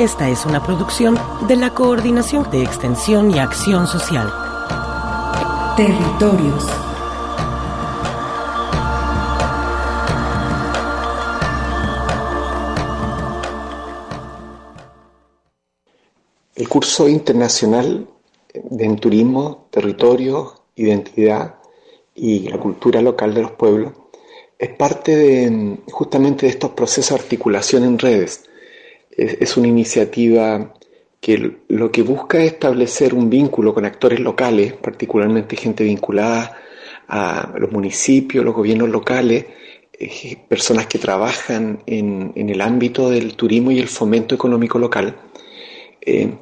Esta es una producción de la Coordinación de Extensión y Acción Social. Territorios. El curso internacional de turismo, territorio, identidad y la cultura local de los pueblos es parte de justamente de estos procesos de articulación en redes es, una iniciativa que lo que busca es establecer un vínculo con actores locales, particularmente gente vinculada a los municipios, los gobiernos locales, eh, personas que trabajan en, el ámbito del turismo y el fomento económico local, eh,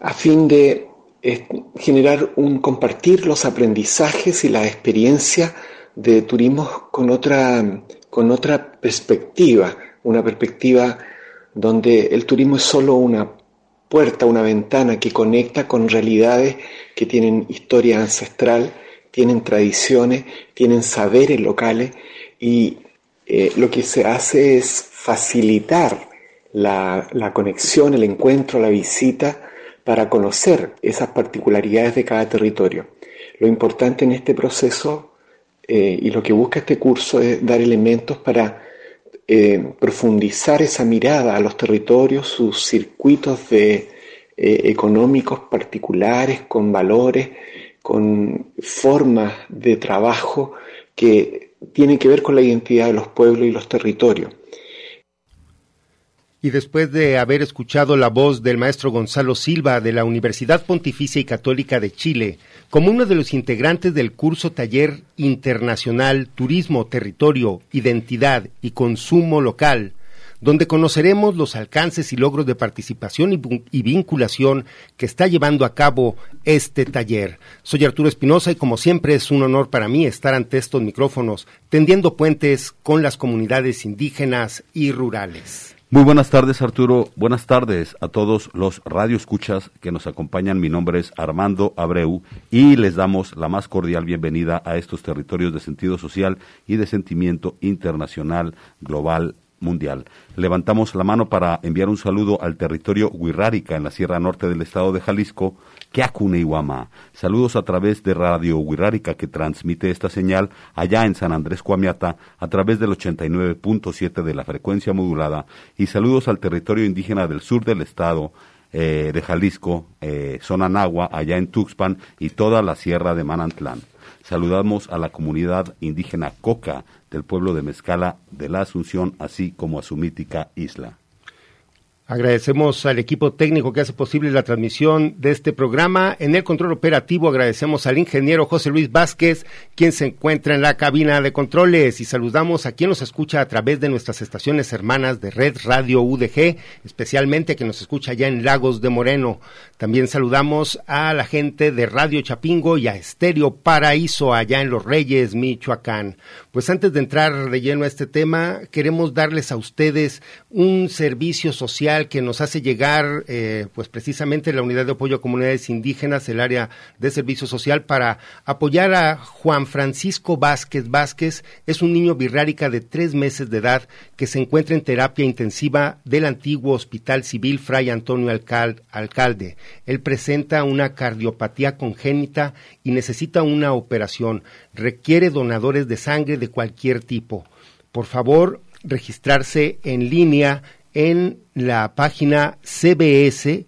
a fin de eh, generar un compartir los aprendizajes y la experiencia de turismo con otra, con otra perspectiva, una perspectiva donde el turismo es solo una puerta, una ventana que conecta con realidades que tienen historia ancestral, tienen tradiciones, tienen saberes locales y eh, lo que se hace es facilitar la, conexión, el encuentro, la visita para conocer esas particularidades de cada territorio. Lo importante en este proceso eh, y lo que busca este curso es dar elementos para eh, profundizar esa mirada a los territorios, sus circuitos de, eh, económicos particulares, con valores, con formas de trabajo que tienen que ver con la identidad de los pueblos y los territorios. Y después de haber escuchado la voz del maestro Gonzalo Silva de la Universidad Pontificia y Católica de Chile, como uno de los integrantes del curso taller internacional Turismo, Territorio, Identidad y Consumo Local, donde conoceremos los alcances y logros de participación y, vinculación que está llevando a cabo este taller. Soy Arturo Espinosa y como siempre es un honor para mí estar ante estos micrófonos, tendiendo puentes con las comunidades indígenas y rurales. Muy buenas tardes, Arturo. Buenas tardes a todos los radioescuchas que nos acompañan. Mi nombre es Armando Abreu y les damos la más cordial bienvenida a estos territorios de sentido social y de sentimiento internacional, global, mundial. Levantamos la mano para enviar un saludo al territorio Huirrárica en la Sierra Norte del estado de Jalisco, Iwama. Saludos a través de Radio Huirrárica que transmite esta señal allá en San Andrés Cuamiata a través del 89.7 de la frecuencia modulada y saludos al territorio indígena del sur del estado eh, de Jalisco, eh, zona Nahua, allá en Tuxpan y toda la Sierra de Manantlán. Saludamos a la comunidad indígena Coca del pueblo de Mezcala de la Asunción, así como a su mítica isla. Agradecemos al equipo técnico que hace posible la transmisión de este programa. En el control operativo agradecemos al ingeniero José Luis Vázquez, quien se encuentra en la cabina de controles y saludamos a quien nos escucha a través de nuestras estaciones hermanas de Red Radio UDG, especialmente a quien nos escucha allá en Lagos de Moreno. También saludamos a la gente de Radio Chapingo y a Estéreo Paraíso allá en Los Reyes, Michoacán. Pues antes de entrar de lleno a este tema, queremos darles a ustedes un servicio social que nos hace llegar, eh, pues precisamente la Unidad de Apoyo a Comunidades Indígenas, el área de servicio social, para apoyar a Juan Francisco Vázquez. Vázquez es un niño birrárica de tres meses de edad que se encuentra en terapia intensiva del antiguo Hospital Civil Fray Antonio Alcalde. Él presenta una cardiopatía congénita y necesita una operación. Requiere donadores de sangre de cualquier tipo. Por favor, registrarse en línea en la página cbs.org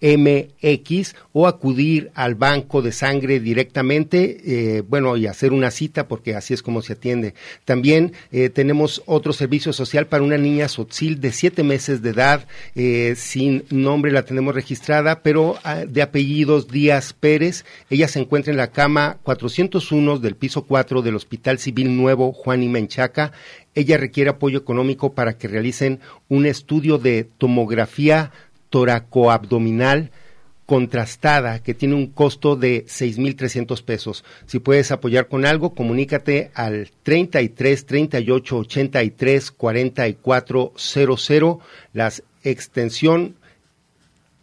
MX o acudir al banco de sangre directamente, eh, bueno, y hacer una cita porque así es como se atiende. También eh, tenemos otro servicio social para una niña sotzil de siete meses de edad, eh, sin nombre la tenemos registrada, pero ah, de apellidos Díaz Pérez. Ella se encuentra en la cama 401 del piso 4 del Hospital Civil Nuevo Juan y Menchaca. Ella requiere apoyo económico para que realicen un estudio de tomografía toracoabdominal contrastada que tiene un costo de 6.300 pesos. Si puedes apoyar con algo, comunícate al 33 38 83 44 00, la extensión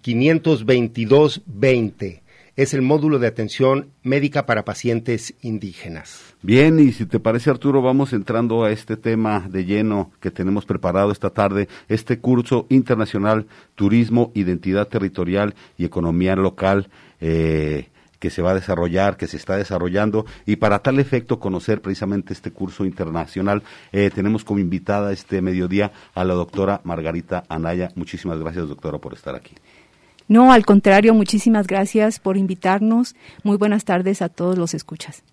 522 20 es el módulo de atención médica para pacientes indígenas. Bien, y si te parece Arturo, vamos entrando a este tema de lleno que tenemos preparado esta tarde, este curso internacional Turismo, Identidad Territorial y Economía Local. Eh, que se va a desarrollar, que se está desarrollando, y para tal efecto conocer precisamente este curso internacional, eh, tenemos como invitada este mediodía a la doctora Margarita Anaya. Muchísimas gracias, doctora, por estar aquí. No, al contrario, muchísimas gracias por invitarnos. Muy buenas tardes a todos los escuchas.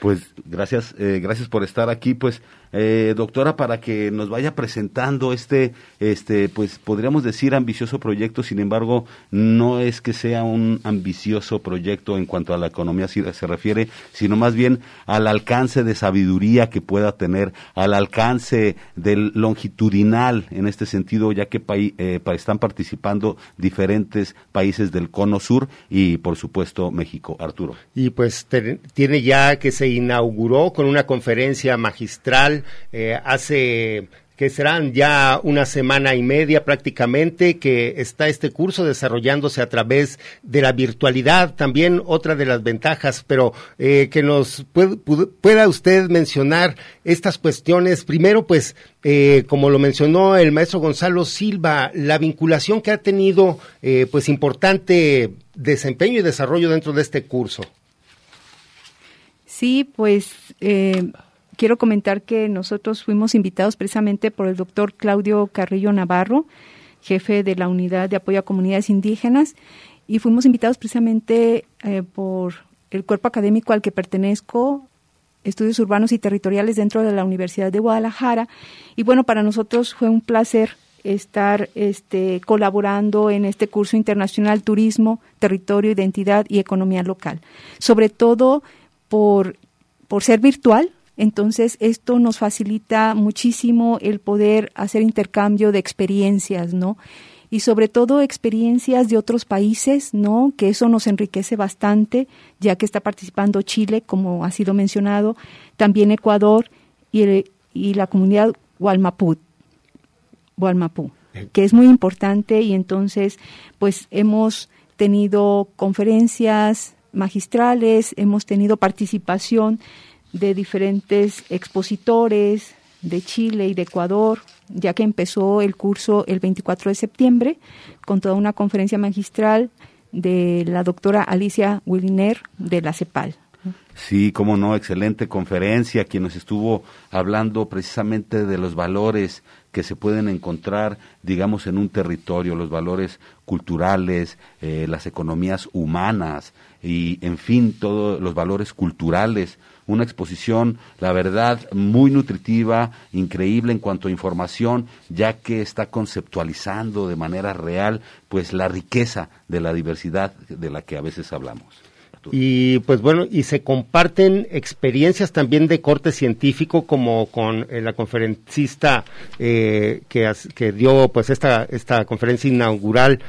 Pues gracias, eh, gracias por estar aquí. Pues eh, doctora, para que nos vaya presentando este, este, pues podríamos decir ambicioso proyecto, sin embargo, no es que sea un ambicioso proyecto en cuanto a la economía se, refiere, sino más bien al alcance de sabiduría que pueda tener, al alcance del longitudinal en este sentido, ya que eh, están participando diferentes países del cono sur y, por supuesto, México. Arturo. Y pues tiene ya que se inauguró con una conferencia magistral eh, hace que serán ya una semana y media prácticamente que está este curso desarrollándose a través de la virtualidad, también otra de las ventajas, pero eh, que nos pueda usted mencionar estas cuestiones. Primero, pues, eh, como lo mencionó el maestro Gonzalo Silva, la vinculación que ha tenido, pues, importante desempeño y desarrollo dentro de este curso. Sí, pues quiero comentar que nosotros fuimos invitados precisamente por el doctor Claudio Carrillo Navarro, jefe de la Unidad de Apoyo a Comunidades Indígenas, y fuimos invitados precisamente eh, por el cuerpo académico al que pertenezco, Estudios Urbanos y Territoriales dentro de la Universidad de Guadalajara. Y bueno, para nosotros fue un placer estar este, colaborando en este curso internacional Turismo, Territorio, Identidad y Economía Local. Sobre todo por, por ser virtual, entonces, esto nos facilita muchísimo el poder hacer intercambio de experiencias, ¿no? Y sobre todo experiencias de otros países, ¿no? Que eso nos enriquece bastante, ya que está participando Chile, como ha sido mencionado, también Ecuador y, y la comunidad Gualmapú, Gualmapú, que es muy importante y entonces, pues hemos tenido conferencias magistrales, hemos tenido participación de diferentes expositores de Chile y de Ecuador, ya que empezó el curso el 24 de septiembre con toda una conferencia magistral de la doctora Alicia Williner de la CEPAL. Sí, cómo no, excelente conferencia, quien nos estuvo hablando precisamente de los valores que se pueden encontrar, digamos, en un territorio, los valores culturales, eh, las economías humanas y, en fin, todos los valores culturales una exposición, la verdad, muy nutritiva, increíble en cuanto a información, ya que está conceptualizando de manera real pues la riqueza de la diversidad de la que a veces hablamos. Y pues bueno, y se comparten experiencias también de corte científico, como con eh, la conferencista eh, que, que dio pues esta, esta conferencia inaugural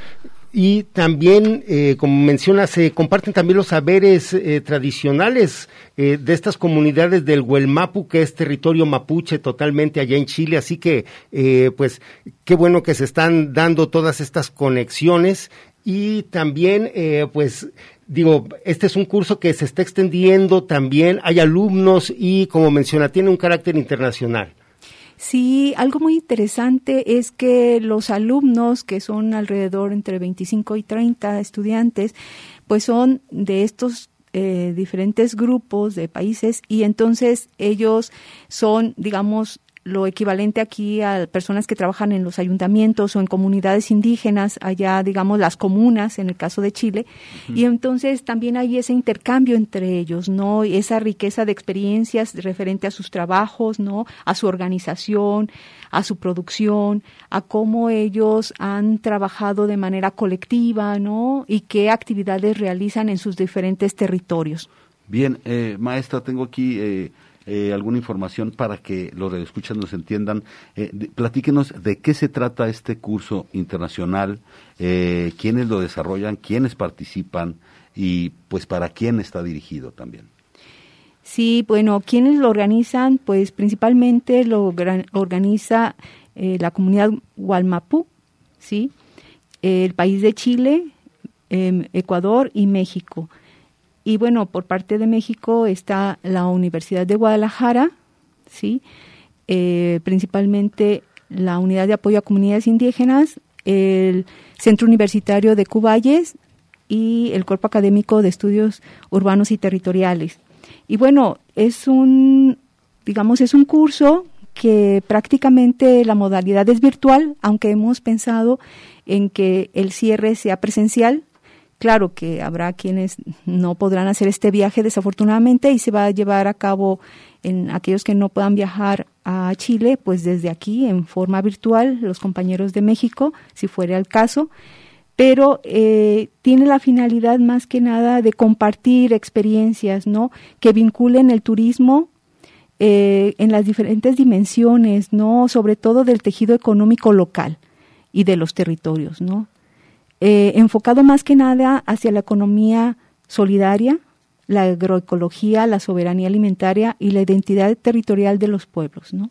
y también, eh, como menciona, se comparten también los saberes eh, tradicionales de estas comunidades del Huelmapu, que es territorio mapuche totalmente allá en Chile. Así que, pues, qué bueno que se están dando todas estas conexiones. Y también, pues, digo, este es un curso que se está extendiendo también. Hay alumnos y, como menciona, tiene un carácter internacional. Sí, algo muy interesante es que los alumnos, que son alrededor entre 25 y 30 estudiantes, pues son de estos eh, diferentes grupos de países y entonces ellos son, digamos, lo equivalente aquí a personas que trabajan en los ayuntamientos o en comunidades indígenas, allá digamos las comunas en el caso de Chile, y entonces también hay ese intercambio entre ellos, ¿no? Y esa riqueza de experiencias referente a sus trabajos, ¿no? A su organización, a su producción, a cómo ellos han trabajado de manera colectiva, ¿no? Y qué actividades realizan en sus diferentes territorios. Bien, eh, maestra, tengo aquí eh, eh, alguna información para que los escuchan nos entiendan. Eh, platíquenos de qué se trata este curso internacional, eh, quiénes lo desarrollan, quiénes participan y pues para quién está dirigido también. Sí, bueno, quienes lo organizan, pues principalmente lo organiza la comunidad Gualmapú, ¿sí? el país de Chile, em, Ecuador y México. Y bueno, por parte de México está la Universidad de Guadalajara, ¿sí? Eh, principalmente la Unidad de Apoyo a Comunidades Indígenas, el Centro Universitario de Cuballes y el Cuerpo Académico de Estudios Urbanos y Territoriales. Y bueno, es un, digamos, es un curso que prácticamente la modalidad es virtual, aunque hemos pensado en que el cierre sea presencial, Claro que habrá quienes no podrán hacer este viaje desafortunadamente y se va a llevar a cabo en aquellos que no puedan viajar a Chile, pues desde aquí en forma virtual, los compañeros de México, si fuera el caso, pero eh, tiene la finalidad más que nada de compartir experiencias, ¿no? Que vinculen el turismo eh, en las diferentes dimensiones, ¿no? Sobre todo del tejido económico local y de los territorios, ¿no? Eh, enfocado más que nada hacia la economía solidaria, la agroecología, la soberanía alimentaria y la identidad territorial de los pueblos, ¿no?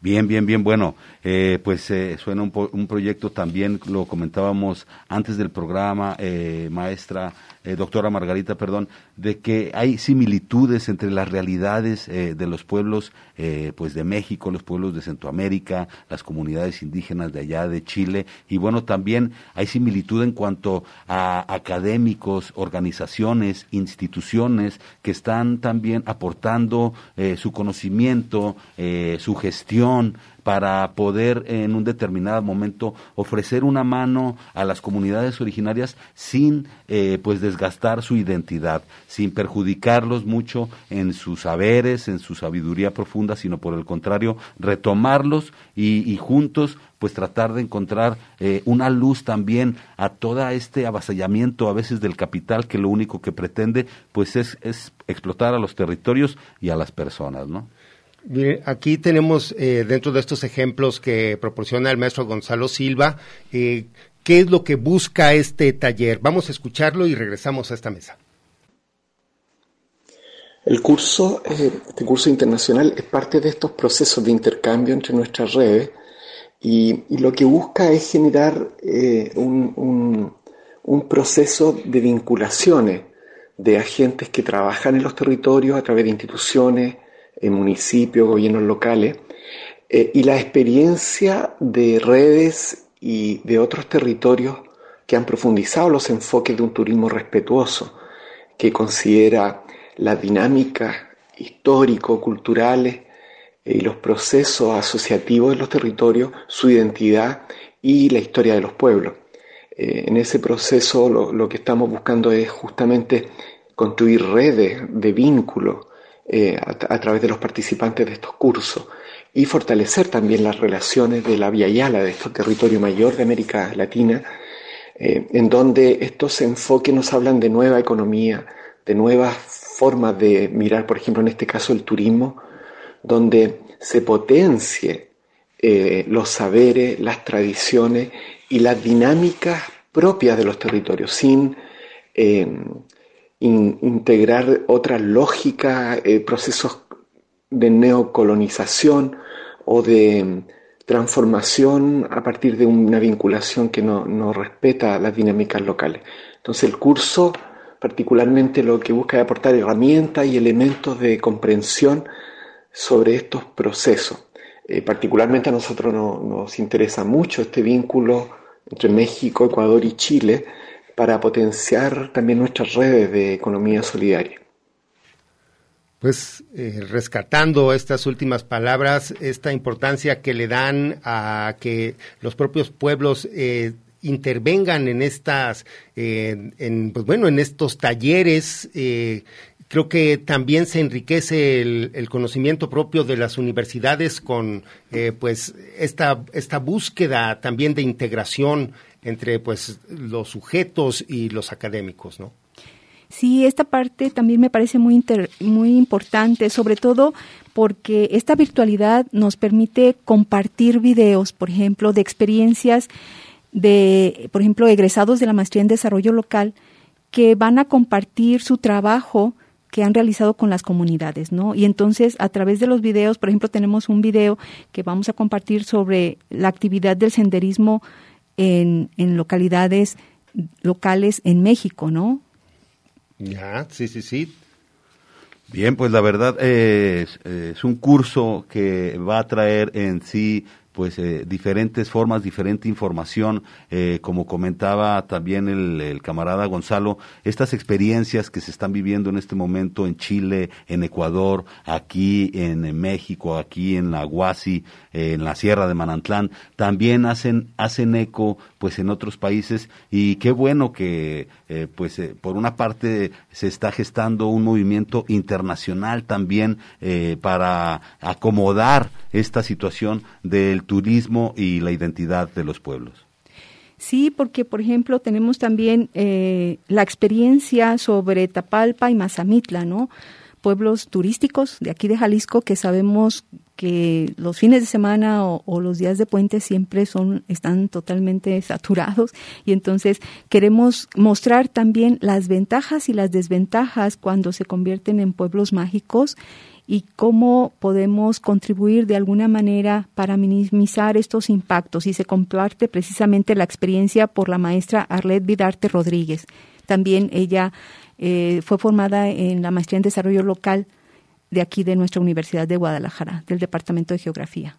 Bien, bien, bien. Bueno, eh, pues eh, suena un, un, proyecto también, lo comentábamos antes del programa, eh, maestra, eh, doctora Margarita, perdón, de que hay similitudes entre las realidades eh, de los pueblos eh, pues de México, los pueblos de Centroamérica, las comunidades indígenas de allá de Chile. Y bueno, también hay similitud en cuanto a académicos, organizaciones, instituciones que están también aportando su conocimiento, su gestión, para poder en un determinado momento ofrecer una mano a las comunidades originarias sin eh, pues desgastar su identidad, sin perjudicarlos mucho en sus saberes, en su sabiduría profunda, sino por el contrario retomarlos y, juntos pues tratar de encontrar eh, una luz también a todo este avasallamiento a veces del capital que lo único que pretende pues es, es explotar a los territorios y a las personas, ¿no? Aquí tenemos eh, dentro de estos ejemplos que proporciona el maestro Gonzalo Silva, eh, ¿qué es lo que busca este taller? Vamos a escucharlo y regresamos a esta mesa. El curso, eh, este curso internacional es parte de estos procesos de intercambio entre nuestras redes y, lo que busca es generar un, un proceso de vinculaciones de agentes que trabajan en los territorios a través de instituciones, en municipios, gobiernos locales, eh, y la experiencia de redes y de otros territorios que han profundizado los enfoques de un turismo respetuoso, que considera las dinámicas histórico-culturales eh, y los procesos asociativos de los territorios, su identidad y la historia de los pueblos. Eh, en ese proceso lo, lo, que estamos buscando es justamente construir redes de vínculos eh, a, través de los participantes de estos cursos y fortalecer también las relaciones de la Via Yala, de este territorio mayor de América Latina, eh, en donde estos enfoques nos hablan de nueva economía, de nuevas formas de mirar, por ejemplo, en este caso el turismo, donde se potencie eh, los saberes, las tradiciones y las dinámicas propias de los territorios, sin integrar otra lógica, eh, procesos de neocolonización o de transformación a partir de una vinculación que no, no respeta las dinámicas locales. Entonces el curso particularmente lo que busca es aportar herramientas y elementos de comprensión sobre estos procesos. Eh, particularmente a nosotros nos interesa mucho este vínculo entre México, Ecuador y Chile, para potenciar también nuestras redes de economía solidaria. pues eh, rescatando estas últimas palabras, esta importancia que le dan a que los propios pueblos eh, intervengan en estas, eh, en, pues bueno, en estos talleres. creo que también se enriquece el, conocimiento propio de las universidades con, pues, esta esta búsqueda también de integración entre, pues, los sujetos y los académicos, ¿no? Sí, esta parte también me parece muy, muy importante, sobre todo porque esta virtualidad nos permite compartir videos, por ejemplo, de experiencias de, por ejemplo, egresados de la maestría en desarrollo local que van a compartir su trabajo que han realizado con las comunidades, ¿no? Y entonces, a través de los videos, por ejemplo, tenemos un video que vamos a compartir sobre la actividad del senderismo en, localidades locales en México, ¿no? Ya, sí, sí, sí. Bien, pues la verdad es, es un curso que va a traer en sí pues eh, diferentes formas, diferente información, eh, como comentaba también el, camarada Gonzalo, estas experiencias que se están viviendo en este momento en Chile, en Ecuador, aquí en, México, aquí en la Huasi, eh, en la Sierra de Manantlán, también hacen, hacen eco pues en otros países. Y qué bueno que pues por una parte se está gestando un movimiento internacional también para acomodar esta situación del turismo y la identidad de los pueblos. Sí, porque por ejemplo tenemos también eh, la experiencia sobre Tapalpa y Mazamitla, ¿no? Pueblos turísticos de aquí de Jalisco que sabemos que los fines de semana o, los días de puente siempre son están totalmente saturados y entonces queremos mostrar también las ventajas y las desventajas cuando se convierten en pueblos mágicos y cómo podemos contribuir de alguna manera para minimizar estos impactos. Y se comparte precisamente la experiencia por la maestra Arlette Vidarte Rodríguez. También ella eh, fue formada en la maestría en desarrollo local de aquí de nuestra Universidad de Guadalajara, del Departamento de Geografía.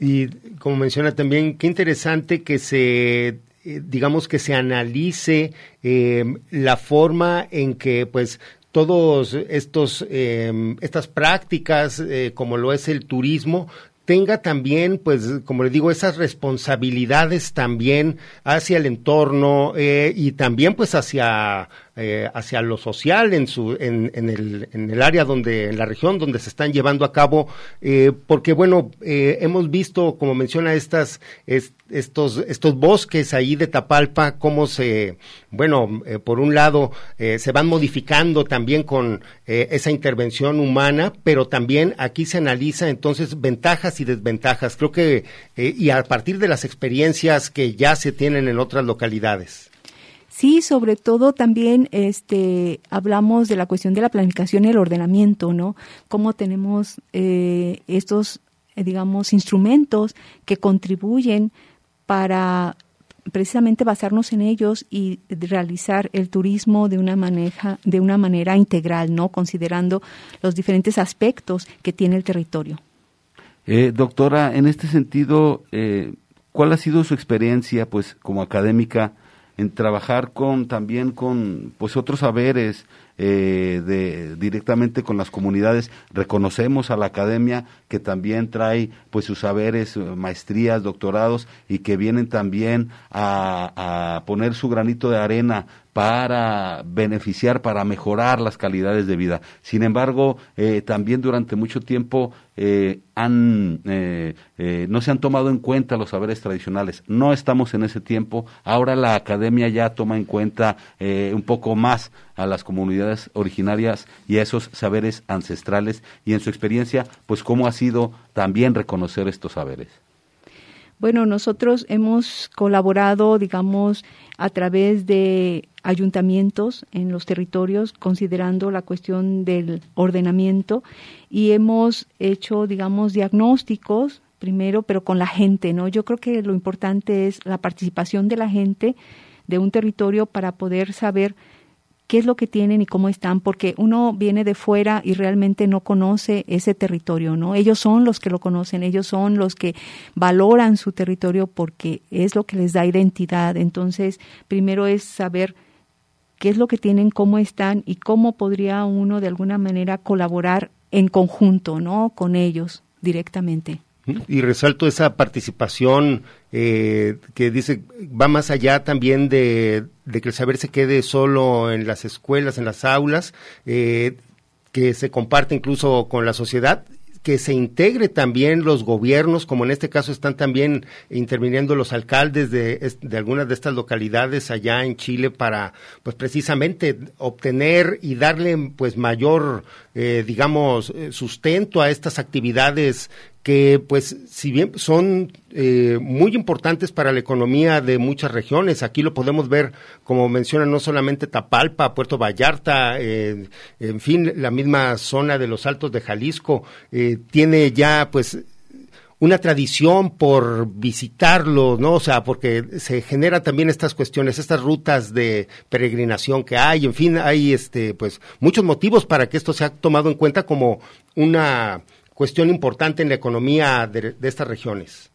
Y como menciona también, qué interesante que se eh, digamos que se analice eh, la forma en que pues todos estos em, estas prácticas eh, como lo es el turismo tenga también, pues, como le digo, esas responsabilidades también hacia el entorno eh, y también, pues, hacia eh, hacia lo social en su en, en, el, en el área donde en la región donde se están llevando a cabo eh, porque bueno eh, hemos visto como menciona estas estos estos bosques ahí de Tapalpa cómo se bueno por un lado se van modificando también con esa intervención humana pero también aquí se analiza entonces ventajas y desventajas. Creo que y a partir de las experiencias que ya se tienen en otras localidades Sí, sobre todo también este, hablamos de la cuestión de la planificación y el ordenamiento, ¿no? Cómo tenemos eh, estos, eh, digamos, instrumentos que contribuyen para precisamente basarnos en ellos y realizar el turismo de una manera, de una manera integral, ¿no? Considerando los diferentes aspectos que tiene el territorio. Eh, doctora, en este sentido, ¿cuál ha sido su experiencia, pues, como académica? En trabajar con también con pues otros saberes eh, de, directamente con las comunidades. Reconocemos a la academia que también trae pues sus saberes, eh, maestrías, doctorados y que vienen también a, poner su granito de arena para beneficiar, para mejorar las calidades de vida. Sin embargo, eh, también durante mucho tiempo eh, han, eh, no se han tomado en cuenta los saberes tradicionales. No estamos en ese tiempo. Ahora la academia ya toma en cuenta un poco más a las comunidades originarias y a esos saberes ancestrales y en su experiencia, pues cómo sido también reconocer estos saberes. Bueno, nosotros hemos colaborado, digamos, a través de ayuntamientos en los territorios, considerando la cuestión del ordenamiento, y hemos hecho, digamos, diagnósticos primero, pero con la gente, ¿no? Yo creo que lo importante es la participación de la gente de un territorio para poder saber qué es lo que tienen y cómo están, porque uno viene de fuera y realmente no conoce ese territorio, ¿no? Ellos son los que lo conocen, ellos son los que valoran su territorio porque es lo que les da identidad. Entonces, primero es saber qué es lo que tienen, cómo están y cómo podría uno de alguna manera colaborar en conjunto, ¿no? Con ellos directamente. Y resalto esa participación eh, que dice va más allá también de, que el saber se quede solo en las escuelas, en las aulas, eh, que se comparte incluso con la sociedad que se integre también los gobiernos, como en este caso están también interviniendo los alcaldes de, de algunas de estas localidades allá en Chile para, pues precisamente obtener y darle pues mayor, eh, digamos, eh, sustento a estas actividades que pues si bien son eh, muy importantes para la economía de muchas regiones, aquí lo podemos ver como menciona no solamente Tapalpa, Puerto Vallarta, en fin, la misma zona de los Altos de Jalisco, eh, tiene ya pues una tradición por visitarlo, ¿no? O sea, porque se generan también estas cuestiones, estas rutas de peregrinación que hay, en fin, hay este, pues, muchos motivos para que esto sea tomado en cuenta como una cuestión importante en la economía de, estas regiones.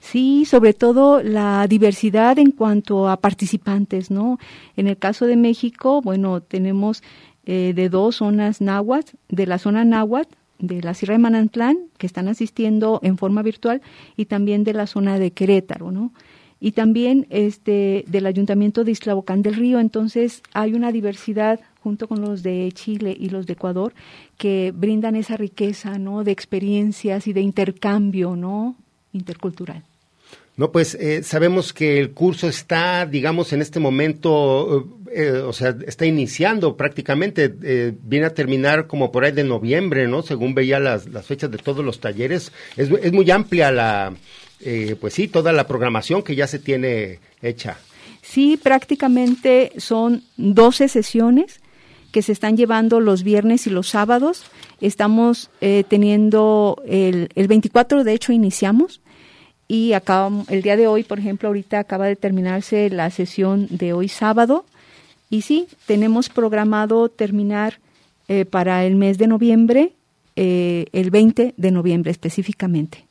Sí, sobre todo la diversidad en cuanto a participantes, ¿no? En el caso de México, bueno, tenemos eh, de dos zonas náhuatl, de la zona náhuatl, de la Sierra de Manantlán, que están asistiendo en forma virtual, y también de la zona de Querétaro, ¿no? Y también este, del Ayuntamiento de Islabocán del Río. Entonces, hay una diversidad junto con los de Chile y los de Ecuador, que brindan esa riqueza, ¿no? De experiencias y de intercambio, ¿no? Intercultural. No, pues eh, sabemos que el curso está, digamos, en este momento, eh, o sea, está iniciando prácticamente, eh, viene a terminar como por ahí de noviembre, ¿no? Según veía las, las fechas de todos los talleres. Es, es muy amplia la, pues sí, toda la programación que ya se tiene hecha. Sí, prácticamente son 12 sesiones que se están llevando los viernes y los sábados. Estamos eh, teniendo el, el 24, de hecho, iniciamos y acabamos, el día de hoy, por ejemplo, ahorita acaba de terminarse la sesión de hoy sábado y sí, tenemos programado terminar eh, para el mes de noviembre, eh, el 20 de noviembre específicamente.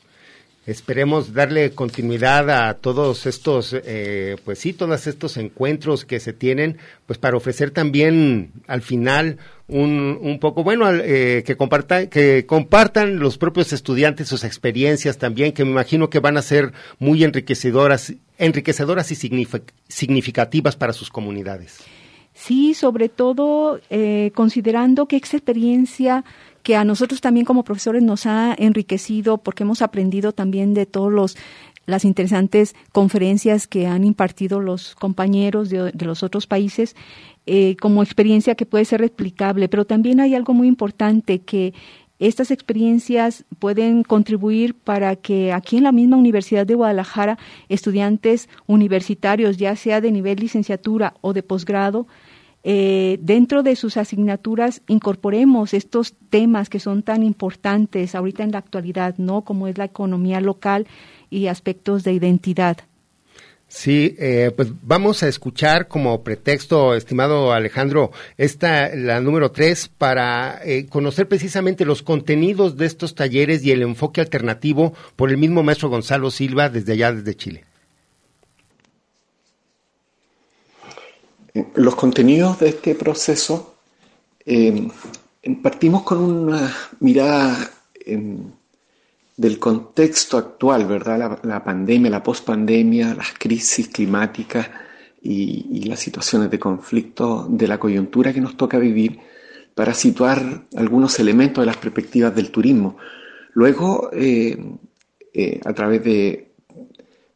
Esperemos darle continuidad a todos estos, eh, pues sí, todos estos encuentros que se tienen, pues para ofrecer también al final un, un poco, bueno, eh, que, compartan, que compartan los propios estudiantes sus experiencias también, que me imagino que van a ser muy enriquecedoras, enriquecedoras y significativas para sus comunidades. Sí, sobre todo eh, considerando qué experiencia que a nosotros también como profesores nos ha enriquecido porque hemos aprendido también de todos los las interesantes conferencias que han impartido los compañeros de, los otros países eh, como experiencia que puede ser replicable, pero también hay algo muy importante que estas experiencias pueden contribuir para que aquí en la misma Universidad de Guadalajara estudiantes universitarios, ya sea de nivel licenciatura o de posgrado, eh, dentro de sus asignaturas incorporemos estos temas que son tan importantes ahorita en la actualidad, ¿no? Como es la economía local y aspectos de identidad. Sí, eh, pues vamos a escuchar como pretexto, estimado Alejandro, esta, la número tres, para eh, conocer precisamente los contenidos de estos talleres y el enfoque alternativo por el mismo maestro Gonzalo Silva desde allá, desde Chile. Los contenidos de este proceso eh, partimos con una mirada em, del contexto actual, ¿verdad? La, pandemia, la pospandemia, las crisis climáticas y, las situaciones de conflicto de la coyuntura que nos toca vivir para situar algunos elementos de las perspectivas del turismo. Luego, eh, a través de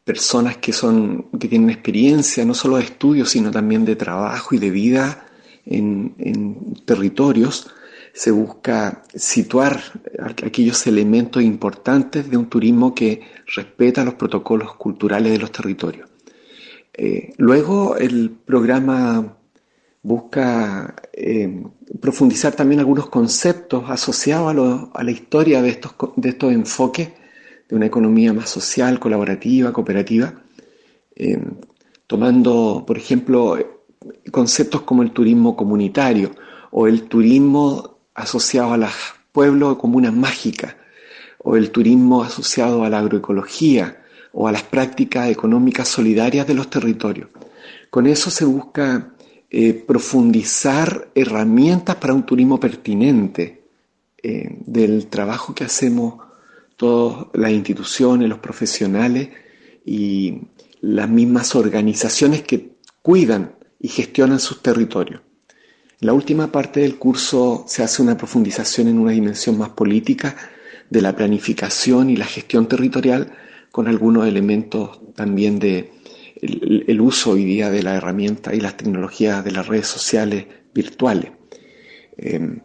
personas que son que tienen experiencia no solo de estudio sino también de trabajo y de vida en, territorios se busca situar aquellos elementos importantes de un turismo que respeta los protocolos culturales de los territorios. Eh, luego el programa busca eh, profundizar también algunos conceptos asociados a, a la historia de estos, de estos enfoques de una economía más social, colaborativa, cooperativa, eh, tomando, por ejemplo, conceptos como el turismo comunitario o el turismo asociado a los pueblos o comunas mágicas, o el turismo asociado a la agroecología o a las prácticas económicas solidarias de los territorios. Con eso se busca eh, profundizar herramientas para un turismo pertinente eh, del trabajo que hacemos todas las instituciones, los profesionales y las mismas organizaciones que cuidan y gestionan sus territorios. En la última parte del curso se hace una profundización en una dimensión más política de la planificación y la gestión territorial con algunos elementos también de el, uso hoy día de la herramienta y las tecnologías de las redes sociales virtuales. Em,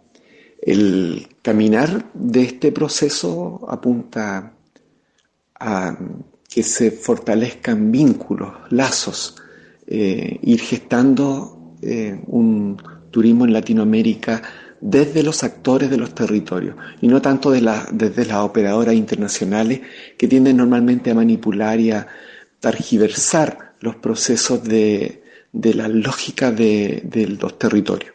el caminar de este proceso apunta a que se fortalezcan vínculos, lazos, eh, ir gestando eh, un turismo en Latinoamérica desde los actores de los territorios y no tanto desde las operadoras internacionales que tienden normalmente a manipular y a targiversar los procesos de, la lógica de, los territorios.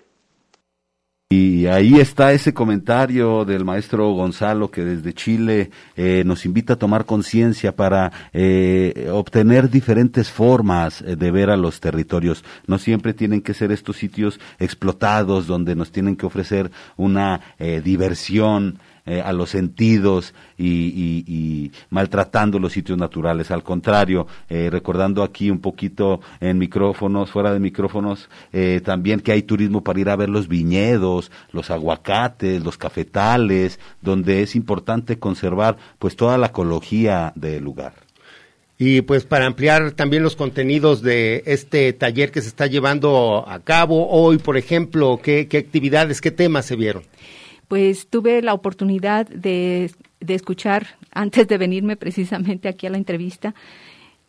Y ahí está ese comentario del maestro Gonzalo que desde Chile eh, nos invita a tomar conciencia para eh, obtener diferentes formas eh, de ver a los territorios. No siempre tienen que ser estos sitios explotados donde nos tienen que ofrecer una diversión eh, a los sentidos y, maltratando los sitios naturales. Al contrario, eh, recordando aquí un poquito en micrófonos, fuera de micrófonos, eh, también que hay turismo para ir a ver los viñedos, los aguacates, los cafetales, donde es importante conservar pues toda la ecología del lugar. Y pues para ampliar también los contenidos de este taller que se está llevando a cabo hoy, por ejemplo, ¿qué, qué actividades, qué temas se vieron? Pues tuve la oportunidad de, escuchar, antes de venirme precisamente aquí a la entrevista,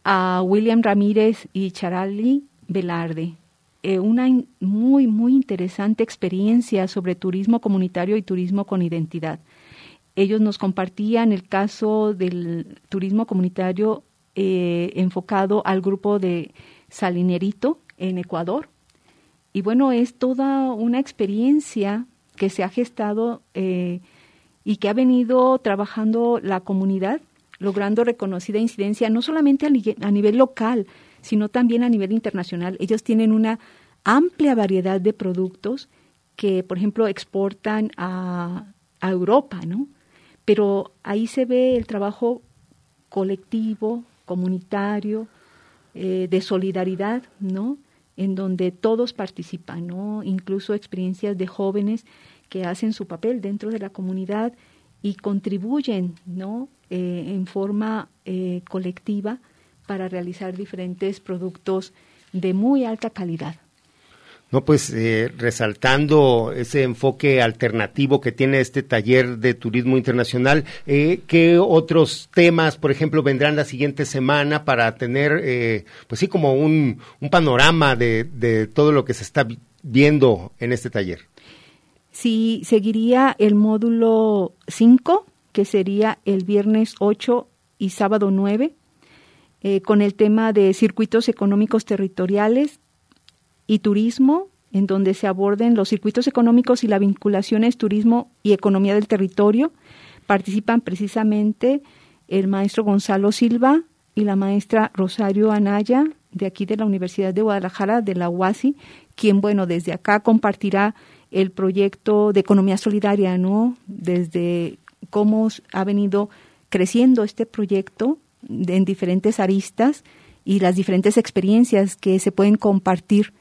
a William Ramírez y Charali Velarde. Eh, una muy, muy interesante experiencia sobre turismo comunitario y turismo con identidad. Ellos nos compartían el caso del turismo comunitario eh, enfocado al grupo de Salinerito en Ecuador. Y bueno, es toda una experiencia que se ha gestado eh, y que ha venido trabajando la comunidad, logrando reconocida incidencia no solamente a, nivel local, sino también a nivel internacional. Ellos tienen una amplia variedad de productos que, por ejemplo, exportan a, Europa, ¿no? Pero ahí se ve el trabajo colectivo, comunitario, eh, de solidaridad, ¿no? En donde todos participan, ¿no? Incluso experiencias de jóvenes que hacen su papel dentro de la comunidad y contribuyen ¿no? Eh, en forma eh, colectiva para realizar diferentes productos de muy alta calidad. No, pues eh, resaltando ese enfoque alternativo que tiene este taller de turismo internacional, ¿qué otros temas, por ejemplo, vendrán la siguiente semana para tener, pues sí, como un, panorama de, de todo lo que se está viendo en este taller? Sí, seguiría el módulo 5, que sería el viernes 8 y sábado 9, eh, con el tema de circuitos económicos territoriales y turismo, en donde se aborden los circuitos económicos y las vinculaciones turismo y economía del territorio. Participan precisamente el maestro Gonzalo Silva y la maestra Rosario Anaya, de aquí de la Universidad de Guadalajara, de la UASI, quien, bueno, desde acá compartirá el proyecto de economía solidaria, ¿no? Desde cómo ha venido creciendo este proyecto en diferentes aristas y las diferentes experiencias que se pueden compartir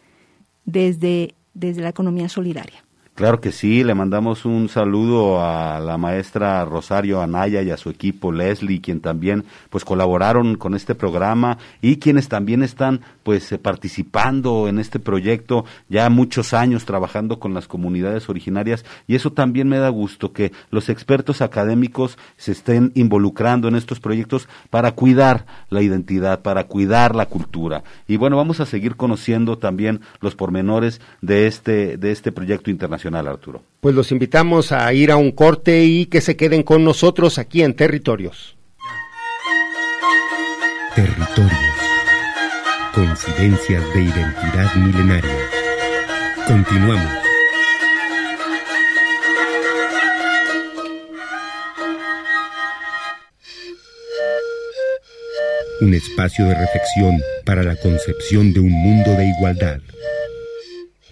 desde, desde la economía solidaria. Claro que sí, le mandamos un saludo a la maestra Rosario Anaya y a su equipo Leslie, quien también pues colaboraron con este programa y quienes también están pues eh, participando en este proyecto ya muchos años trabajando con las comunidades originarias y eso también me da gusto que los expertos académicos se estén involucrando en estos proyectos para cuidar la identidad, para cuidar la cultura. Y bueno, vamos a seguir conociendo también los pormenores de este de este proyecto internacional Arturo. Pues los invitamos a ir a un corte y que se queden con nosotros aquí en Territorios. Territorios. Coincidencias de identidad milenaria. Continuamos. Un espacio de reflexión para la concepción de un mundo de igualdad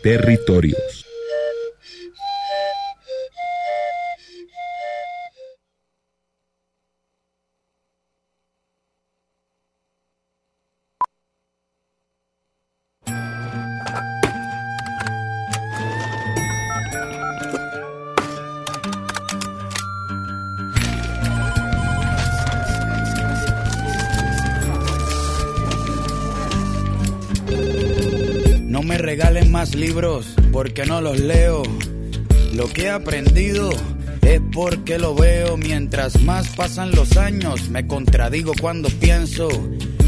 Territorios. Regalen más libros porque no los leo. Lo que he aprendido es porque lo veo. Mientras más pasan los años, me contradigo cuando pienso.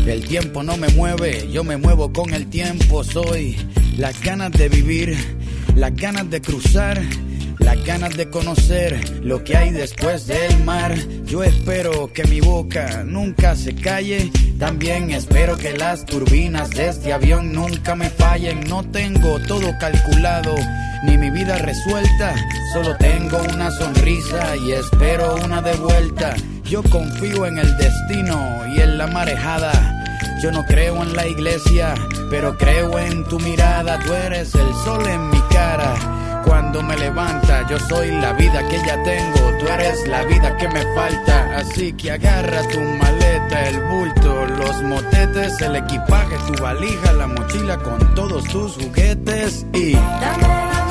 El tiempo no me mueve, yo me muevo con el tiempo. Soy las ganas de vivir, las ganas de cruzar. Las ganas de conocer lo que hay después del mar. Yo espero que mi boca nunca se calle. También espero que las turbinas de este avión nunca me fallen. No tengo todo calculado, ni mi vida resuelta. Solo tengo una sonrisa y espero una de vuelta. Yo confío en el destino y en la marejada. Yo no creo en la iglesia, pero creo en tu mirada. Tú eres el sol en mi cara cuando me levanta. Yo soy la vida que ya tengo, tú eres la vida que me falta. Así que agarra tu maleta, el bulto, los motetes, el equipaje, tu valija, la mochila con todos tus juguetes y. Dame la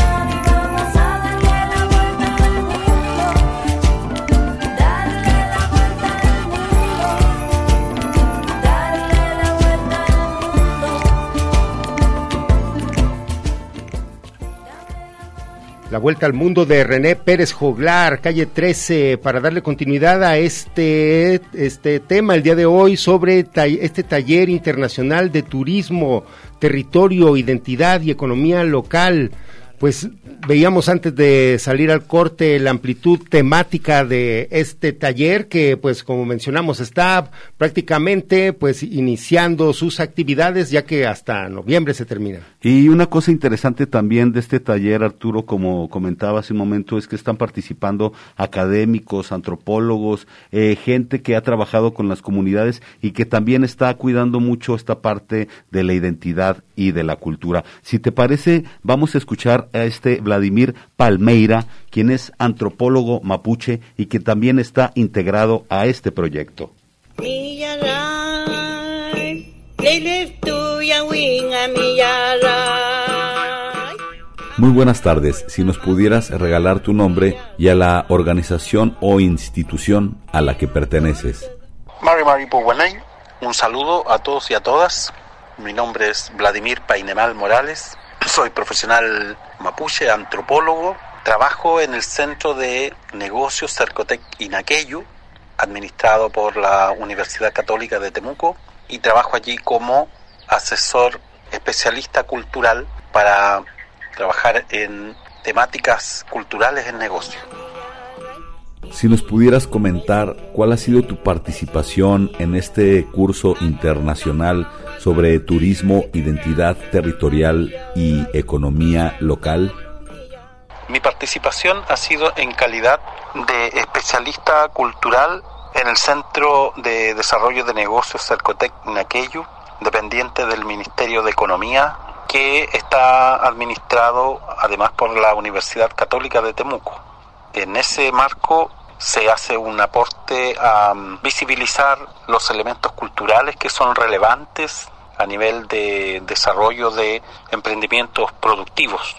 La vuelta al mundo de René Pérez Joglar, calle 13, para darle continuidad a este, este tema el día de hoy sobre este taller internacional de turismo, territorio, identidad y economía local. Pues veíamos antes de salir al corte la amplitud temática de este taller que pues como mencionamos está prácticamente pues iniciando sus actividades ya que hasta noviembre se termina. Y una cosa interesante también de este taller, Arturo, como comentaba hace un momento, es que están participando académicos, antropólogos, eh, gente que ha trabajado con las comunidades y que también está cuidando mucho esta parte de la identidad y de la cultura. Si te parece, vamos a escuchar a este Vladimir Palmeira, quien es antropólogo mapuche y que también está integrado a este proyecto. Muy buenas tardes. Si nos pudieras regalar tu nombre y a la organización o institución a la que perteneces. Mari Mari Puguanay, un saludo a todos y a todas. Mi nombre es Vladimir Painemal Morales. Soy profesional mapuche, antropólogo. Trabajo en el Centro de Negocios Cercotec Inaqueyu, administrado por la Universidad Católica de Temuco, y trabajo allí como asesor especialista cultural para trabajar en temáticas culturales en negocio. Si nos pudieras comentar cuál ha sido tu participación en este curso internacional sobre turismo, identidad territorial y economía local. Mi participación ha sido en calidad de especialista cultural en el Centro de Desarrollo de Negocios Cercotec Naqueyu, dependiente del Ministerio de Economía, que está administrado además por la Universidad Católica de Temuco. En ese marco se hace un aporte a visibilizar los elementos culturales que son relevantes a nivel de desarrollo de emprendimientos productivos.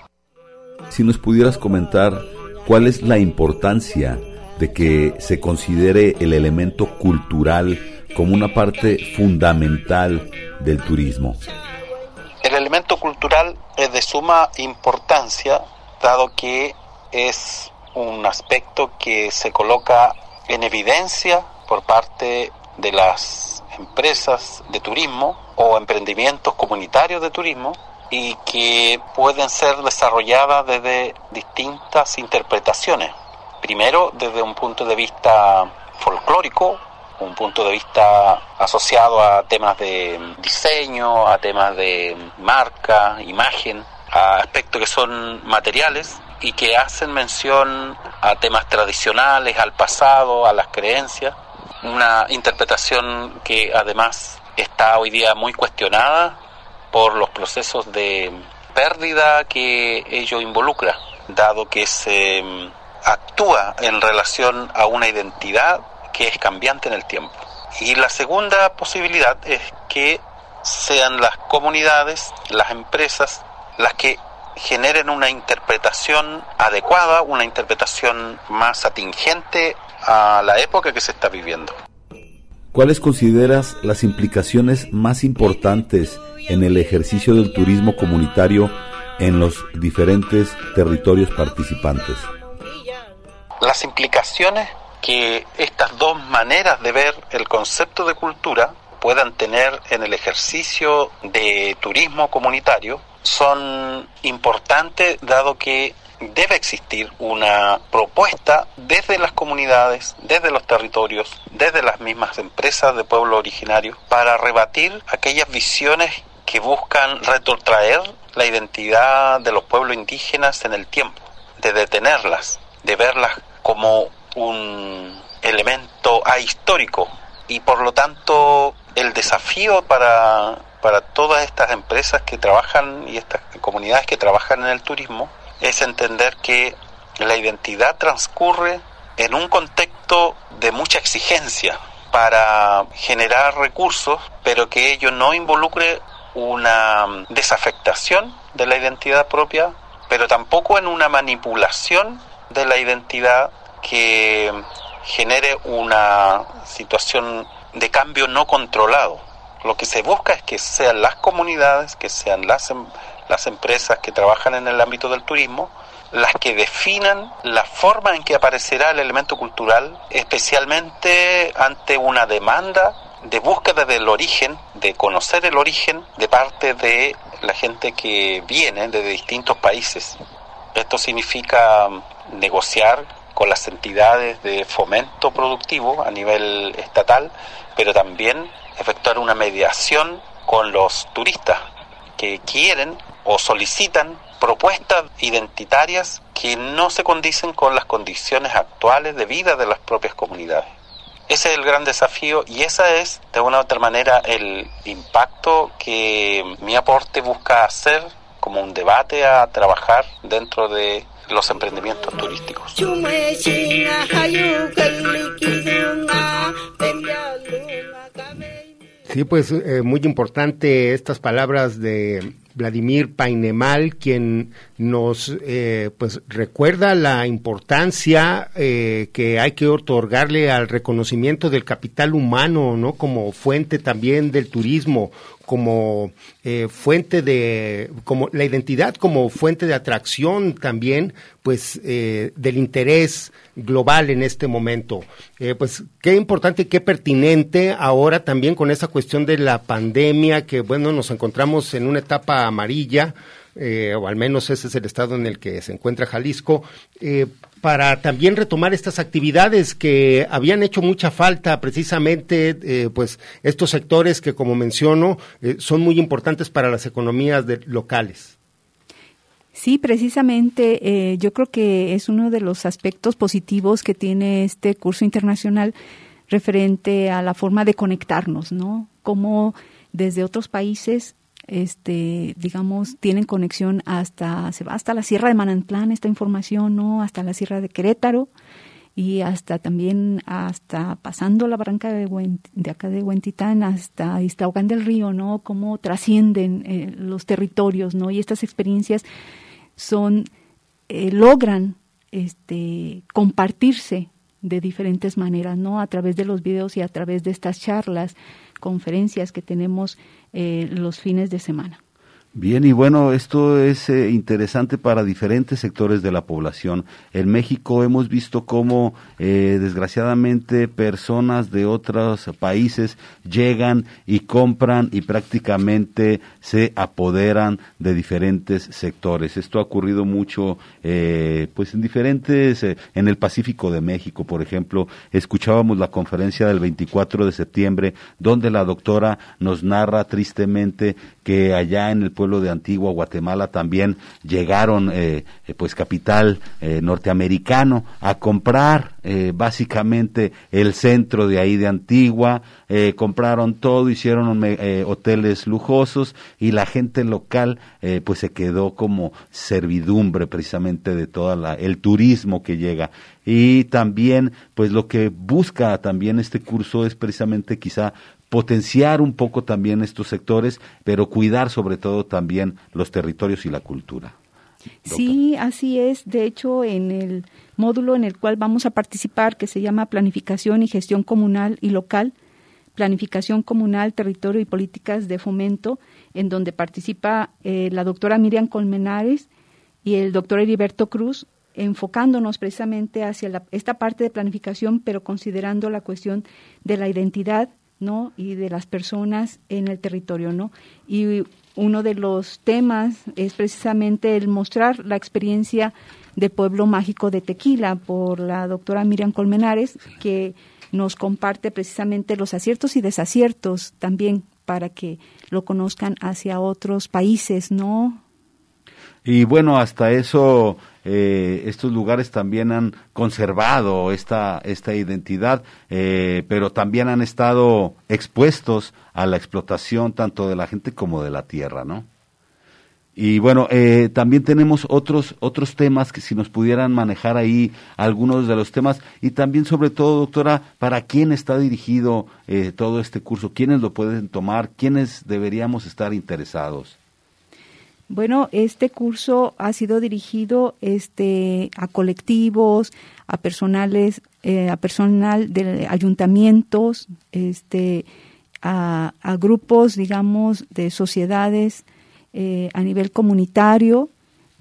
Si nos pudieras comentar cuál es la importancia de que se considere el elemento cultural como una parte fundamental del turismo. El elemento cultural es de suma importancia, dado que es un aspecto que se coloca en evidencia por parte de las empresas de turismo o emprendimientos comunitarios de turismo y que pueden ser desarrolladas desde distintas interpretaciones. Primero, desde un punto de vista folclórico, un punto de vista asociado a temas de diseño, a temas de marca, imagen, a aspectos que son materiales y que hacen mención a temas tradicionales, al pasado, a las creencias. Una interpretación que además está hoy día muy cuestionada por los procesos de pérdida que ello involucra, dado que se mm, actúa en relación a una identidad que es cambiante en el tiempo. Y la segunda posibilidad es que sean las comunidades, las empresas, las que generen una interpretación adecuada, una interpretación más atingente a la época que se está viviendo. ¿Cuáles consideras las implicaciones más importantes en el ejercicio del turismo comunitario en los diferentes territorios participantes? Las implicaciones que estas dos maneras de ver el concepto de cultura puedan tener en el ejercicio de turismo comunitario son importantes dado que debe existir una propuesta desde las comunidades, desde los territorios, desde las mismas empresas de pueblo originario para rebatir aquellas visiones que buscan retrotraer la identidad de los pueblos indígenas en el tiempo, de detenerlas, de verlas como un elemento ahistórico. Y por lo tanto el desafío para, para todas estas empresas que trabajan y estas comunidades que trabajan en el turismo es entender que la identidad transcurre en un contexto de mucha exigencia para generar recursos, pero que ello no involucre una desafectación de la identidad propia, pero tampoco en una manipulación de la identidad que genere una situación de cambio no controlado. Lo que se busca es que sean las comunidades, que sean las, em, las empresas que trabajan en el ámbito del turismo, las que definan la forma en que aparecerá el elemento cultural, especialmente ante una demanda de búsqueda del origen, de conocer el origen de parte de la gente que viene de distintos países. Esto significa negociar con las entidades de fomento productivo a nivel estatal, pero también efectuar una mediación con los turistas que quieren o solicitan propuestas identitarias que no se condicen con las condiciones actuales de vida de las propias comunidades. Ese es el gran desafío y esa es, de una u otra manera, el impacto que mi aporte busca hacer como un debate a trabajar dentro de los emprendimientos turísticos. Sí, pues eh, muy importante estas palabras de Vladimir Painemal, quien nos eh, pues recuerda la importancia eh, que hay que otorgarle al reconocimiento del capital humano, ¿no? Como fuente también del turismo, como eh, fuente de, como la identidad como fuente de atracción también, pues, eh, del interés global en este momento. Eh, pues, qué importante qué pertinente ahora también con esa cuestión de la pandemia, que bueno, nos encontramos en una etapa amarilla, o al menos ese es el estado en el que se encuentra Jalisco, para también retomar estas actividades que habían hecho mucha falta precisamente eh, pues estos sectores que como menciono eh, son muy importantes para las economías locales. Sí, precisamente eh, yo creo que es uno de los aspectos positivos que tiene este curso internacional referente a la forma de conectarnos, ¿no? Cómo desde otros países este, digamos, tienen conexión hasta, se va hasta la Sierra de Manantlán esta información, ¿no? Hasta la Sierra de Querétaro y hasta también hasta pasando la barranca de, de acá de Huentitán hasta Iztaugán del Río, ¿no? Cómo trascienden eh, los territorios, ¿no? Y estas experiencias son, eh, logran este, compartirse de diferentes maneras, ¿no? A través de los videos y a través de estas charlas, conferencias que tenemos eh, los fines de semana. Bien, y bueno, esto es eh, interesante para diferentes sectores de la población. En México hemos visto cómo, eh, desgraciadamente, personas de otros países llegan y compran y prácticamente se apoderan de diferentes sectores. Esto ha ocurrido mucho, eh, pues, en diferentes, en el Pacífico de México, por ejemplo. Escuchábamos la conferencia del 24 de septiembre, donde la doctora nos narra tristemente que allá en el pueblo de Antigua Guatemala también llegaron, eh, eh, pues capital norteamericano, a comprar básicamente el centro de ahí de Antigua, compraron todo, hicieron hoteles lujosos y la gente local pues se quedó como servidumbre precisamente de toda la el turismo que llega. Y también pues lo que busca también este curso es precisamente quizá potenciar un poco también estos sectores, pero cuidar sobre todo también los territorios y la cultura. Sí, así es. De hecho, en el módulo en el cual vamos a participar, que se llama Planificación y Gestión Comunal y Local, Planificación Comunal, Territorio y Políticas de Fomento, en donde participa eh, la doctora Miriam Colmenares y el doctor Heriberto Cruz, enfocándonos precisamente hacia esta parte de planificación, pero considerando la cuestión de la identidad ¿no? y de las personas en el territorio, ¿no? Y uno de los temas es precisamente el mostrar la experiencia del pueblo mágico de Tequila por la doctora Miriam Colmenares, que nos comparte precisamente los aciertos y desaciertos también para que lo conozcan hacia otros países, ¿no? Y bueno, hasta eso eh, estos lugares también han conservado esta, esta identidad, eh, pero también han estado expuestos a la explotación tanto de la gente como de la tierra, ¿no? Y bueno, eh, también tenemos otros otros temas que si nos pudieran manejar ahí algunos de los temas y también sobre todo, doctora, para quién está dirigido todo este curso, quiénes lo pueden tomar, quiénes deberíamos estar interesados. Bueno, este curso ha sido dirigido este, a colectivos, a personales, eh, a personal de ayuntamientos, este, a, grupos, digamos, de sociedades eh, a nivel comunitario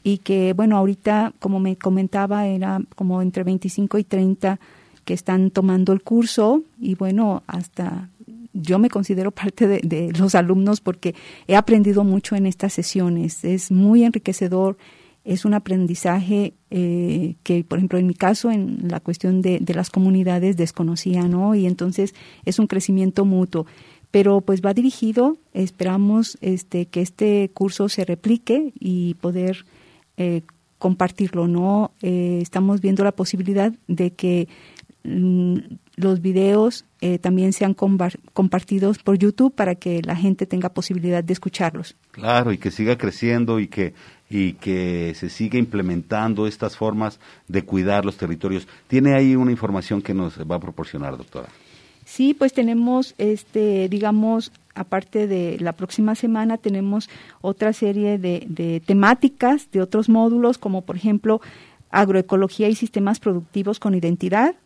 y que, bueno, ahorita, como me comentaba, era como entre 25 y 30 que están tomando el curso y, bueno, hasta yo me considero parte de, los alumnos porque he aprendido mucho en estas sesiones. Es muy enriquecedor, es un aprendizaje eh, que, por ejemplo, en mi caso, en la cuestión de, las comunidades desconocía, ¿no? Y entonces es un crecimiento mutuo. Pero pues va dirigido, esperamos este, que este curso se replique y poder eh, compartirlo, ¿no? Eh, estamos viendo la posibilidad de que mm, los videos eh, también sean compartidos por YouTube para que la gente tenga posibilidad de escucharlos. Claro, y que siga creciendo y que y que se siga implementando estas formas de cuidar los territorios. ¿Tiene ahí una información que nos va a proporcionar, doctora? Sí, pues tenemos, este, digamos, aparte de la próxima semana, tenemos otra serie de, de temáticas de otros módulos, como por ejemplo agroecología y sistemas productivos con identidad,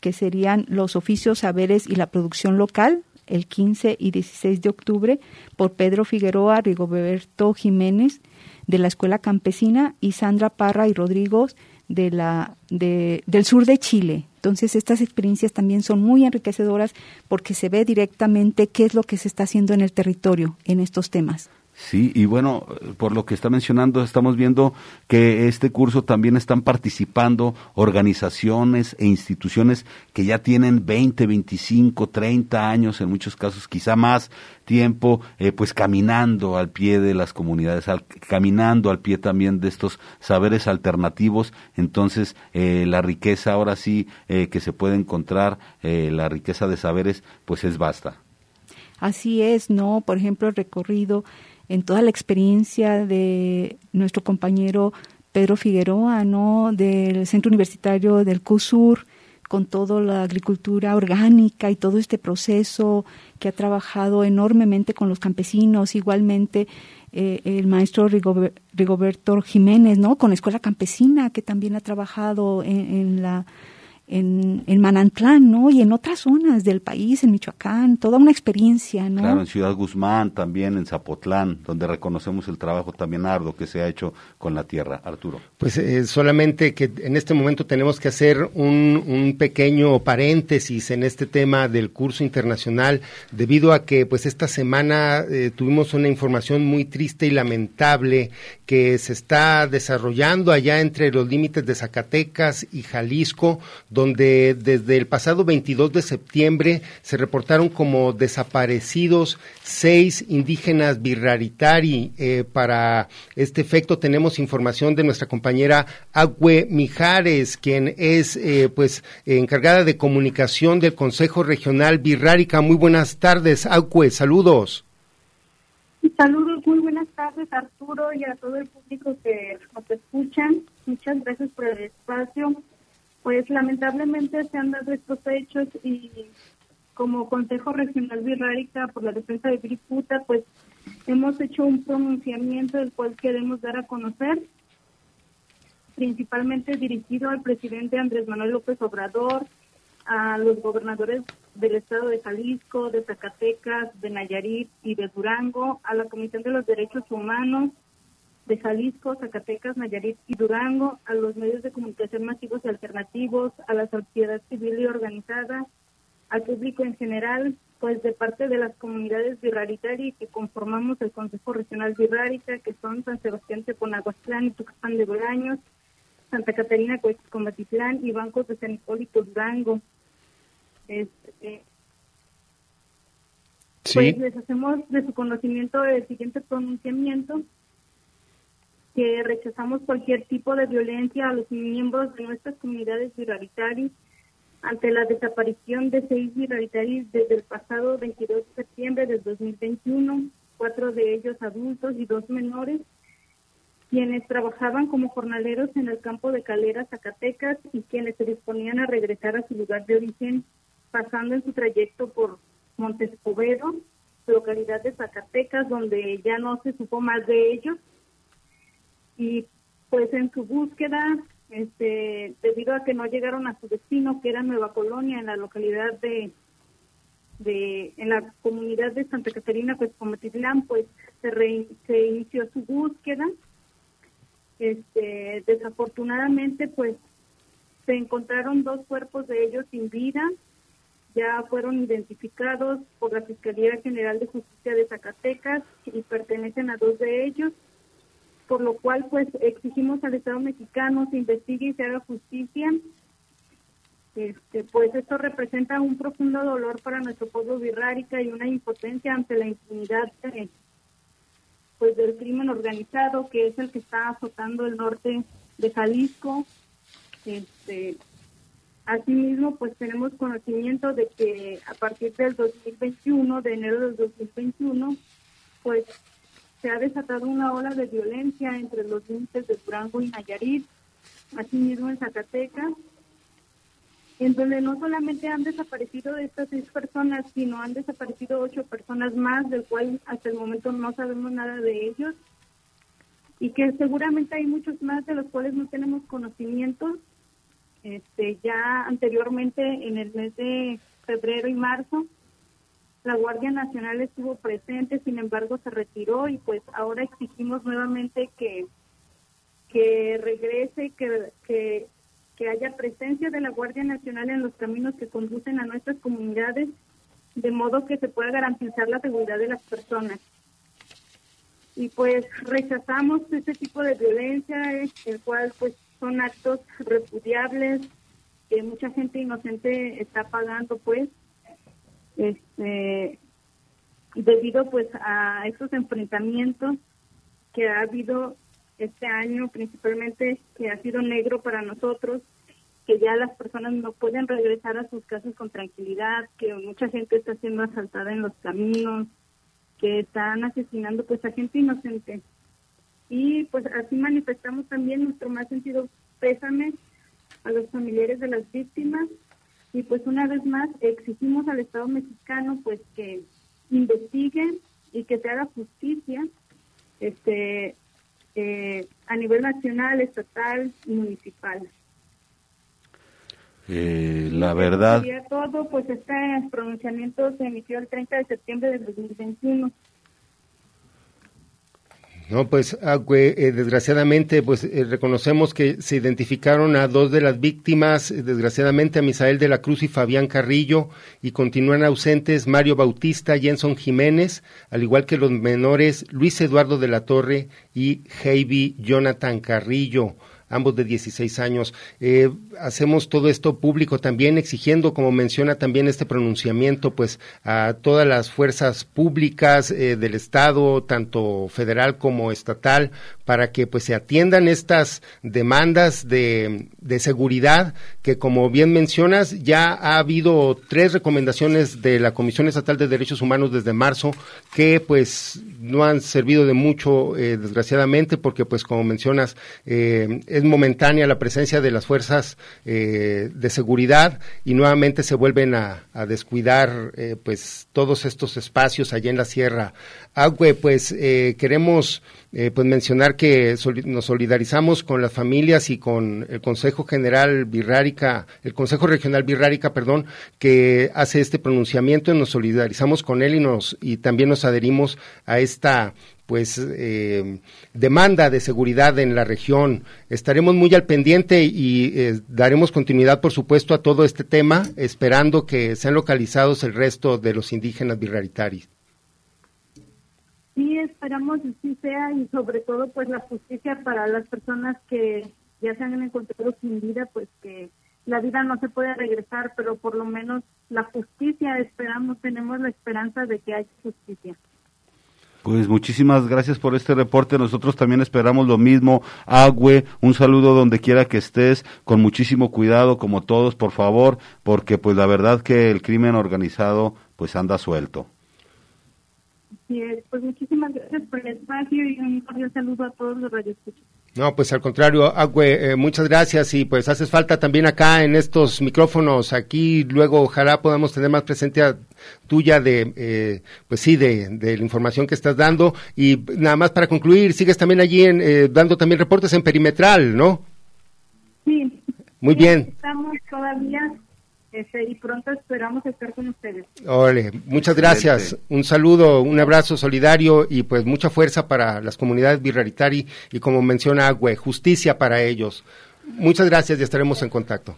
que serían los oficios, saberes y la producción local, el 15 y 16 de octubre, por Pedro Figueroa, Rigoberto Jiménez, de la Escuela Campesina, y Sandra Parra y Rodrigo, de la, de, del sur de Chile. Entonces, estas experiencias también son muy enriquecedoras porque se ve directamente qué es lo que se está haciendo en el territorio en estos temas. Sí, y bueno, por lo que está mencionando, estamos viendo que este curso también están participando organizaciones e instituciones que ya tienen 20, 25, 30 años, en muchos casos quizá más tiempo, eh, pues caminando al pie de las comunidades, caminando al pie también de estos saberes alternativos. Entonces, eh, la riqueza ahora sí eh, que se puede encontrar, la riqueza de saberes, pues es vasta. Así es, ¿no? Por ejemplo, el recorrido en toda la experiencia de nuestro compañero Pedro Figueroa, ¿no? del Centro Universitario del CUSUR, con toda la agricultura orgánica y todo este proceso que ha trabajado enormemente con los campesinos, igualmente eh, el maestro Rigoberto Jiménez, ¿no? Con Escuela Campesina, que también ha trabajado en la en, en, Manantlán, ¿no? Y en otras zonas del país, en Michoacán, toda una experiencia, ¿no? Claro, en Ciudad Guzmán, también en Zapotlán, donde reconocemos el trabajo también arduo que se ha hecho con la tierra. Arturo. Pues eh, solamente que en este momento tenemos que hacer un, un, pequeño paréntesis en este tema del curso internacional, debido a que pues esta semana eh, tuvimos una información muy triste y lamentable que se está desarrollando allá entre los límites de Zacatecas y Jalisco, donde desde el pasado 22 de septiembre se reportaron como desaparecidos seis indígenas birraritari. Eh, para este efecto tenemos información de nuestra compañera Agüe Mijares, quien es eh, pues encargada de comunicación del Consejo Regional Birrárica. Muy buenas tardes, Agüe, saludos. Saludos, muy buenas tardes Arturo y a todo el público que nos escuchan. Muchas gracias por el espacio. Pues lamentablemente se han dado estos hechos y como Consejo Regional Birrárica por la defensa de Griputa, pues hemos hecho un pronunciamiento del cual queremos dar a conocer, principalmente dirigido al presidente Andrés Manuel López Obrador, a los gobernadores del estado de Jalisco, de Zacatecas, de Nayarit y de Durango, a la Comisión de los Derechos Humanos de Jalisco, Zacatecas, Nayarit y Durango, a los medios de comunicación masivos y alternativos, a la sociedad civil y organizada, al público en general, pues de parte de las comunidades birraritarias que conformamos el Consejo Regional Birrárica, que son San Sebastián Teponaguastlán y Tuxpan de Bolaños, Santa Catarina, Comatitlán y Bancos de San Hipólito Durango. Este, Pues les hacemos de su conocimiento el siguiente pronunciamiento, que rechazamos cualquier tipo de violencia a los miembros de nuestras comunidades birraritarias ante la desaparición de seis birraritarios desde el pasado 22 de septiembre del 2021, cuatro de ellos adultos y dos menores, quienes trabajaban como jornaleros en el campo de Calera, Zacatecas, y quienes se disponían a regresar a su lugar de origen pasando en su trayecto por Montes Escobedo, localidad de Zacatecas, donde ya no se supo más de ellos. Y pues en su búsqueda, este, debido a que no llegaron a su destino, que era Nueva Colonia, en la localidad de, de en la comunidad de Santa Catarina, pues Cometitlán, pues se, se inició su búsqueda. Este, desafortunadamente, pues se encontraron dos cuerpos de ellos sin vida, ya fueron identificados por la Fiscalía General de Justicia de Zacatecas y pertenecen a dos de ellos, por lo cual pues exigimos al Estado mexicano se investigue y se haga justicia. Este, pues esto representa un profundo dolor para nuestro pueblo birrárica y una impotencia ante la impunidad pues del crimen organizado que es el que está azotando el norte de Jalisco. Este, Asimismo, pues tenemos conocimiento de que a partir del 2021, de enero del 2021, pues se ha desatado una ola de violencia entre los límites de Durango y Nayarit, asimismo en Zacatecas, en donde no solamente han desaparecido estas seis personas, sino han desaparecido ocho personas más, del cual hasta el momento no sabemos nada de ellos, y que seguramente hay muchos más de los cuales no tenemos conocimiento. Este, ya anteriormente, en el mes de febrero y marzo, la Guardia Nacional estuvo presente, sin embargo se retiró y pues ahora exigimos nuevamente que, que regrese, que, que, que haya presencia de la Guardia Nacional en los caminos que conducen a nuestras comunidades, de modo que se pueda garantizar la seguridad de las personas. Y pues rechazamos este tipo de violencia, el cual pues son actos repudiables que mucha gente inocente está pagando pues este debido pues a esos enfrentamientos que ha habido este año principalmente que ha sido negro para nosotros que ya las personas no pueden regresar a sus casas con tranquilidad, que mucha gente está siendo asaltada en los caminos, que están asesinando pues a gente inocente. Y pues así manifestamos también nuestro más sentido pésame a los familiares de las víctimas y pues una vez más exigimos al Estado mexicano pues que investigue y que se haga justicia este eh, a nivel nacional, estatal y municipal. Eh, la verdad. todo, pues este pronunciamiento se emitió el 30 de septiembre de 2021. No, pues, ah, eh, desgraciadamente, pues eh, reconocemos que se identificaron a dos de las víctimas, eh, desgraciadamente a Misael de la Cruz y Fabián Carrillo, y continúan ausentes Mario Bautista, Jenson Jiménez, al igual que los menores Luis Eduardo de la Torre y Heidi Jonathan Carrillo. Ambos de 16 años. Eh, hacemos todo esto público también exigiendo, como menciona también este pronunciamiento, pues a todas las fuerzas públicas eh, del Estado, tanto federal como estatal, para que pues se atiendan estas demandas de, de seguridad que como bien mencionas ya ha habido tres recomendaciones de la Comisión Estatal de Derechos Humanos desde marzo que pues no han servido de mucho eh, desgraciadamente porque pues como mencionas eh, es momentánea la presencia de las fuerzas eh, de seguridad y nuevamente se vuelven a, descuidar pues todos estos espacios allá en la Sierra. Agüe pues queremos eh, pues mencionar que nos solidarizamos con las familias y con el Consejo General Birrárica, el Consejo Regional Birrárica, perdón, que hace este pronunciamiento, nos solidarizamos con él y nos y también nos adherimos a esta pues eh, demanda de seguridad en la región. Estaremos muy al pendiente y eh, daremos continuidad, por supuesto, a todo este tema, esperando que sean localizados el resto de los indígenas birraritaris sí esperamos que sí sea y sobre todo pues la justicia para las personas que ya se han encontrado sin vida, pues que la vida no se puede regresar, pero por lo menos la justicia esperamos, tenemos la esperanza de que haya justicia. Pues muchísimas gracias por este reporte. Nosotros también esperamos lo mismo. Agüe, un saludo donde quiera que estés, con muchísimo cuidado, como todos, por favor, porque pues la verdad que el crimen organizado pues anda suelto pues muchísimas gracias por el espacio y un cordial saludo a todos los radioescuchos. No, pues al contrario, Agüe, eh, muchas gracias y pues haces falta también acá en estos micrófonos. Aquí luego ojalá podamos tener más presencia tuya de, eh, pues sí, de, de, la información que estás dando. Y nada más para concluir, sigues también allí en, eh, dando también reportes en Perimetral, ¿no? Sí. Muy bien. Estamos todavía este, y pronto esperamos estar con ustedes. Ole, muchas gracias. Un saludo, un abrazo solidario y pues mucha fuerza para las comunidades birraritari y como menciona Agüe, justicia para ellos. Muchas gracias y estaremos en contacto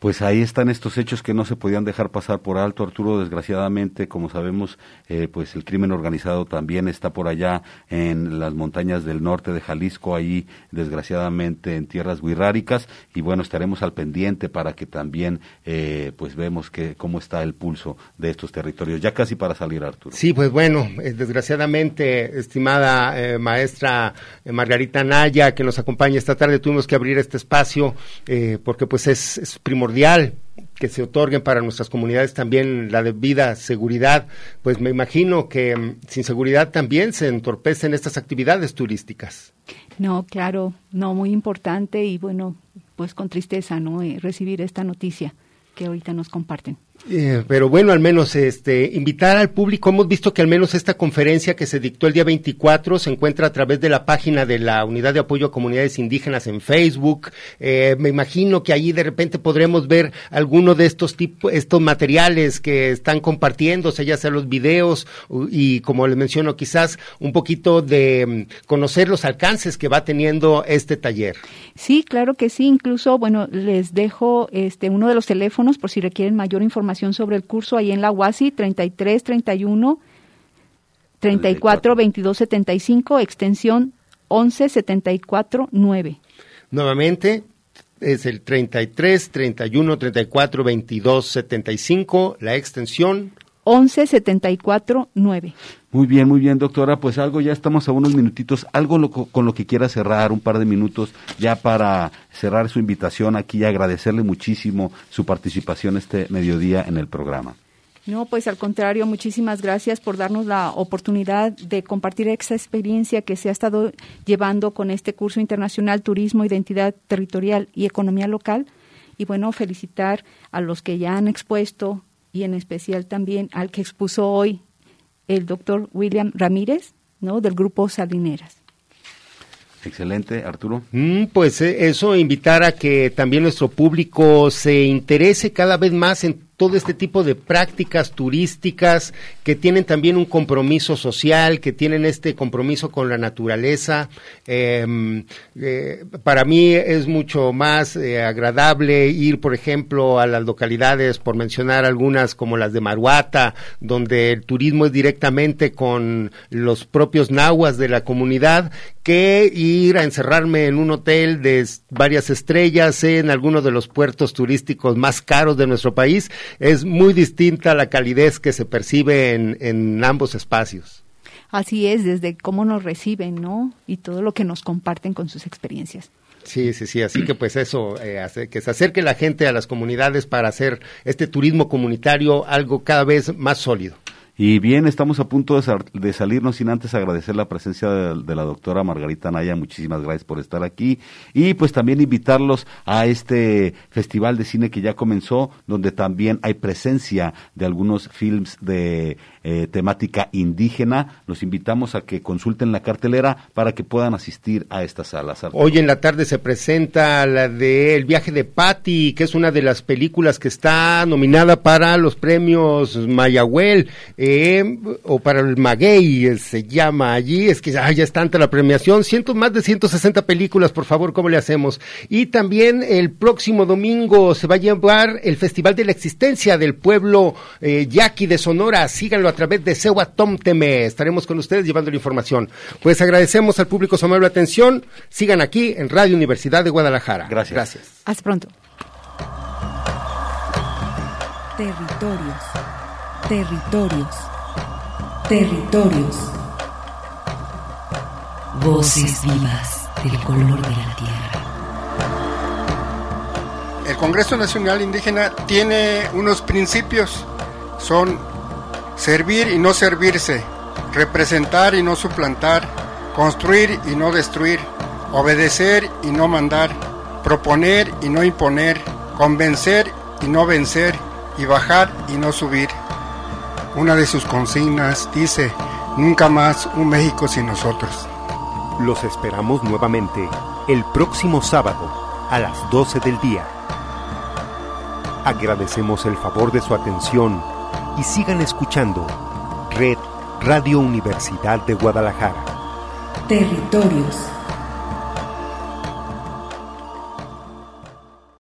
pues ahí están estos hechos que no se podían dejar pasar por alto, Arturo. Desgraciadamente, como sabemos, eh, pues el crimen organizado también está por allá en las montañas del norte de Jalisco, ahí desgraciadamente en tierras guirráricas. Y bueno, estaremos al pendiente para que también, eh, pues vemos que cómo está el pulso de estos territorios. Ya casi para salir, Arturo. Sí, pues bueno, eh, desgraciadamente, estimada maestra Margarita Naya, que nos acompaña esta tarde, tuvimos que abrir este espacio porque pues es, es primordial que se otorguen para nuestras comunidades también la debida seguridad, pues me imagino que mm, sin seguridad también se entorpecen estas actividades turísticas. No, claro, no, muy importante y bueno, pues con tristeza, ¿no? Eh, recibir esta noticia que ahorita nos comparten. Eh, pero bueno, al menos este, invitar al público. Hemos visto que al menos esta conferencia que se dictó el día 24 se encuentra a través de la página de la Unidad de Apoyo a Comunidades Indígenas en Facebook. Eh, me imagino que allí de repente podremos ver alguno de estos tipos, estos materiales que están compartiéndose, ya sea los videos y como les menciono, quizás un poquito de mm, conocer los alcances que va teniendo este taller. Sí, claro que sí. Incluso, bueno, les dejo este uno de los teléfonos por si requieren mayor información sobre el curso ahí en la UASI 33 31 34 22 75 extensión 11 74 9. Nuevamente es el 33 31 34 22 75 la extensión 11 74 9. Muy bien, muy bien, doctora. Pues algo, ya estamos a unos minutitos. Algo con lo que quiera cerrar, un par de minutos, ya para cerrar su invitación aquí y agradecerle muchísimo su participación este mediodía en el programa. No, pues al contrario, muchísimas gracias por darnos la oportunidad de compartir esa experiencia que se ha estado llevando con este curso internacional Turismo, Identidad Territorial y Economía Local. Y bueno, felicitar a los que ya han expuesto y en especial también al que expuso hoy el doctor William Ramírez, ¿no? Del grupo Salineras. Excelente, Arturo. Mm, pues eh, eso, invitar a que también nuestro público se interese cada vez más en todo este tipo de prácticas turísticas que tienen también un compromiso social, que tienen este compromiso con la naturaleza. Em, eh, para mí es mucho más eh, agradable ir, por ejemplo, a las localidades, por mencionar algunas como las de Maruata, donde el turismo es directamente con los propios nahuas de la comunidad, que ir a encerrarme en un hotel de varias estrellas en alguno de los puertos turísticos más caros de nuestro país. Es muy distinta la calidez que se percibe en, en ambos espacios. Así es, desde cómo nos reciben, ¿no? Y todo lo que nos comparten con sus experiencias. Sí, sí, sí, así que pues eso, eh, hace, que se acerque la gente a las comunidades para hacer este turismo comunitario algo cada vez más sólido. Y bien, estamos a punto de, salirnos sin antes agradecer la presencia de, la doctora Margarita Naya. Muchísimas gracias por estar aquí. Y pues también invitarlos a este festival de cine que ya comenzó, donde también hay presencia de algunos films de eh, temática indígena. Los invitamos a que consulten la cartelera para que puedan asistir a estas salas. Hoy en la tarde se presenta la de El viaje de Patty, que es una de las películas que está nominada para los premios Mayagüel eh, o para el Maguey, eh, se llama allí. Es que ya es tanta la premiación. Ciento, más de 160 películas, por favor, ¿cómo le hacemos? Y también el próximo domingo se va a llevar el Festival de la Existencia del Pueblo Yaqui de Sonora. Síganlo a través de Sewa Tom Teme. Estaremos con ustedes llevando la información. Pues agradecemos al público su amable atención. Sigan aquí en Radio Universidad de Guadalajara. Gracias. Gracias. Hasta pronto. Territorios. Territorios. Territorios. Voces vivas del color de la tierra. El Congreso Nacional Indígena tiene unos principios, son servir y no servirse, representar y no suplantar, construir y no destruir, obedecer y no mandar, proponer y no imponer, convencer y no vencer, y bajar y no subir. Una de sus consignas dice, nunca más un México sin nosotros. Los esperamos nuevamente el próximo sábado a las 12 del día. Agradecemos el favor de su atención y sigan escuchando Red Radio Universidad de Guadalajara. Territorios